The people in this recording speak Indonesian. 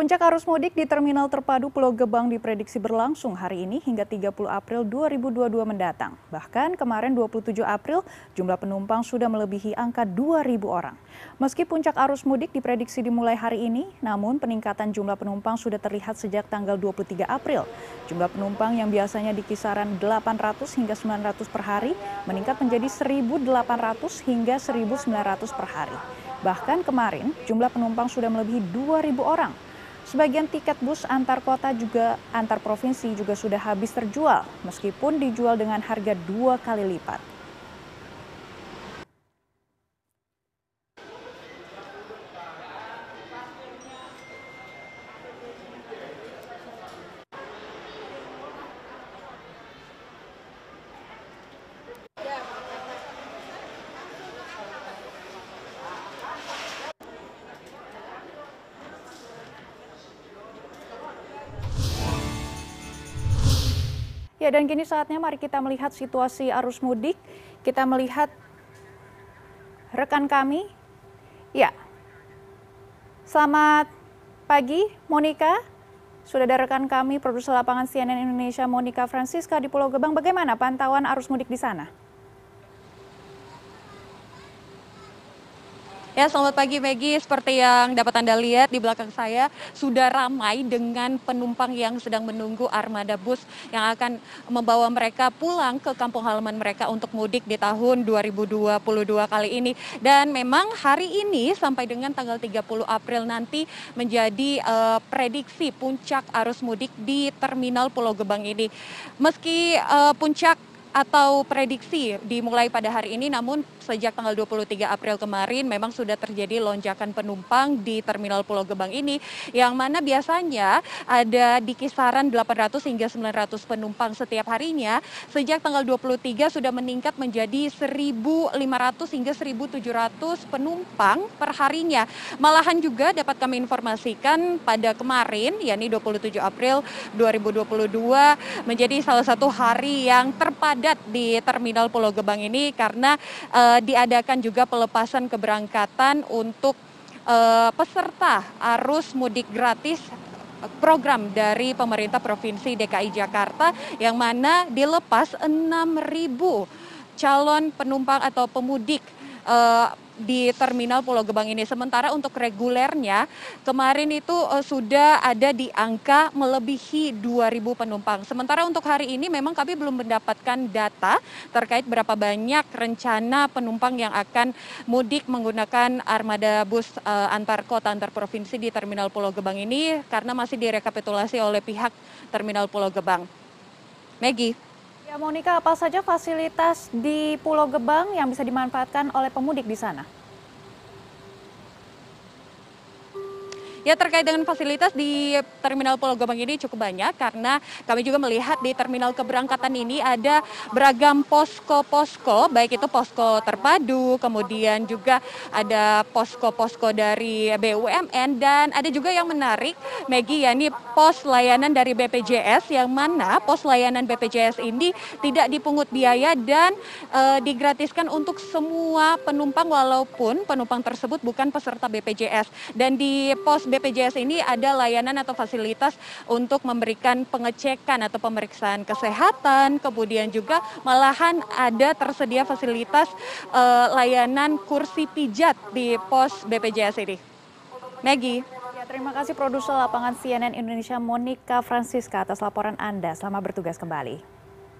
Puncak arus mudik di Terminal Terpadu Pulau Gebang diprediksi berlangsung hari ini hingga 30 April 2022 mendatang. Bahkan kemarin 27 April jumlah penumpang sudah melebihi angka 2.000 orang. Meski puncak arus mudik diprediksi dimulai hari ini, namun peningkatan jumlah penumpang sudah terlihat sejak tanggal 23 April. Jumlah penumpang yang biasanya di kisaran 800 hingga 900 per hari meningkat menjadi 1.800 hingga 1.900 per hari. Bahkan kemarin jumlah penumpang sudah melebihi 2.000 orang. Sebagian tiket bus antar kota juga antar provinsi juga sudah habis terjual, meskipun dijual dengan harga dua kali lipat. Ya, dan kini saatnya mari kita melihat situasi arus mudik. Kita melihat rekan kami. Ya, selamat pagi Monica. Sudah ada rekan kami, produser lapangan CNN Indonesia Monica Francisca di Pulau Gebang. Bagaimana pantauan arus mudik di sana? Ya, selamat pagi Maggie. Seperti yang dapat Anda lihat di belakang saya, sudah ramai dengan penumpang yang sedang menunggu armada bus yang akan membawa mereka pulang ke kampung halaman mereka untuk mudik di tahun 2022 kali ini. Dan memang hari ini sampai dengan tanggal 30 April nanti menjadi uh, prediksi puncak arus mudik di Terminal Pulau Gebang ini. Meski uh, puncak atau prediksi dimulai pada hari ini namun sejak tanggal 23 April kemarin memang sudah terjadi lonjakan penumpang di Terminal Pulau Gebang ini yang mana biasanya ada di kisaran 800 hingga 900 penumpang setiap harinya. Sejak tanggal 23 sudah meningkat menjadi 1.500 hingga 1.700 penumpang per harinya. Malahan juga dapat kami informasikan pada kemarin yakni 27 April 2022 menjadi salah satu hari yang terpadat padat di Terminal Pulau Gebang ini karena uh, diadakan juga pelepasan keberangkatan untuk uh, peserta arus mudik gratis program dari pemerintah Provinsi DKI Jakarta yang mana dilepas 6.000 calon penumpang atau pemudik di Terminal Pulau Gebang ini. Sementara untuk regulernya kemarin itu uh, sudah ada di angka melebihi 2.000 penumpang. Sementara untuk hari ini memang kami belum mendapatkan data terkait berapa banyak rencana penumpang yang akan mudik menggunakan armada bus uh, antar kota antar provinsi di Terminal Pulau Gebang ini karena masih direkapitulasi oleh pihak Terminal Pulau Gebang. Maggie. Ya Monika, apa saja fasilitas di Pulau Gebang yang bisa dimanfaatkan oleh pemudik di sana? Ya terkait dengan fasilitas di Terminal Pulau Gebang ini cukup banyak karena kami juga melihat di terminal keberangkatan ini ada beragam posko-posko, baik itu posko terpadu, kemudian juga ada posko-posko dari BUMN dan ada juga yang menarik, Maggie, yakni pos layanan dari BPJS yang mana pos layanan BPJS ini tidak dipungut biaya dan e, digratiskan untuk semua penumpang walaupun penumpang tersebut bukan peserta BPJS dan di pos BPJS ini ada layanan atau fasilitas untuk memberikan pengecekan atau pemeriksaan kesehatan, kemudian juga malahan ada tersedia fasilitas uh, layanan kursi pijat di pos BPJS ini. Maggie. Ya, terima kasih produser lapangan CNN Indonesia Monica Francisca atas laporan Anda. Selamat bertugas kembali.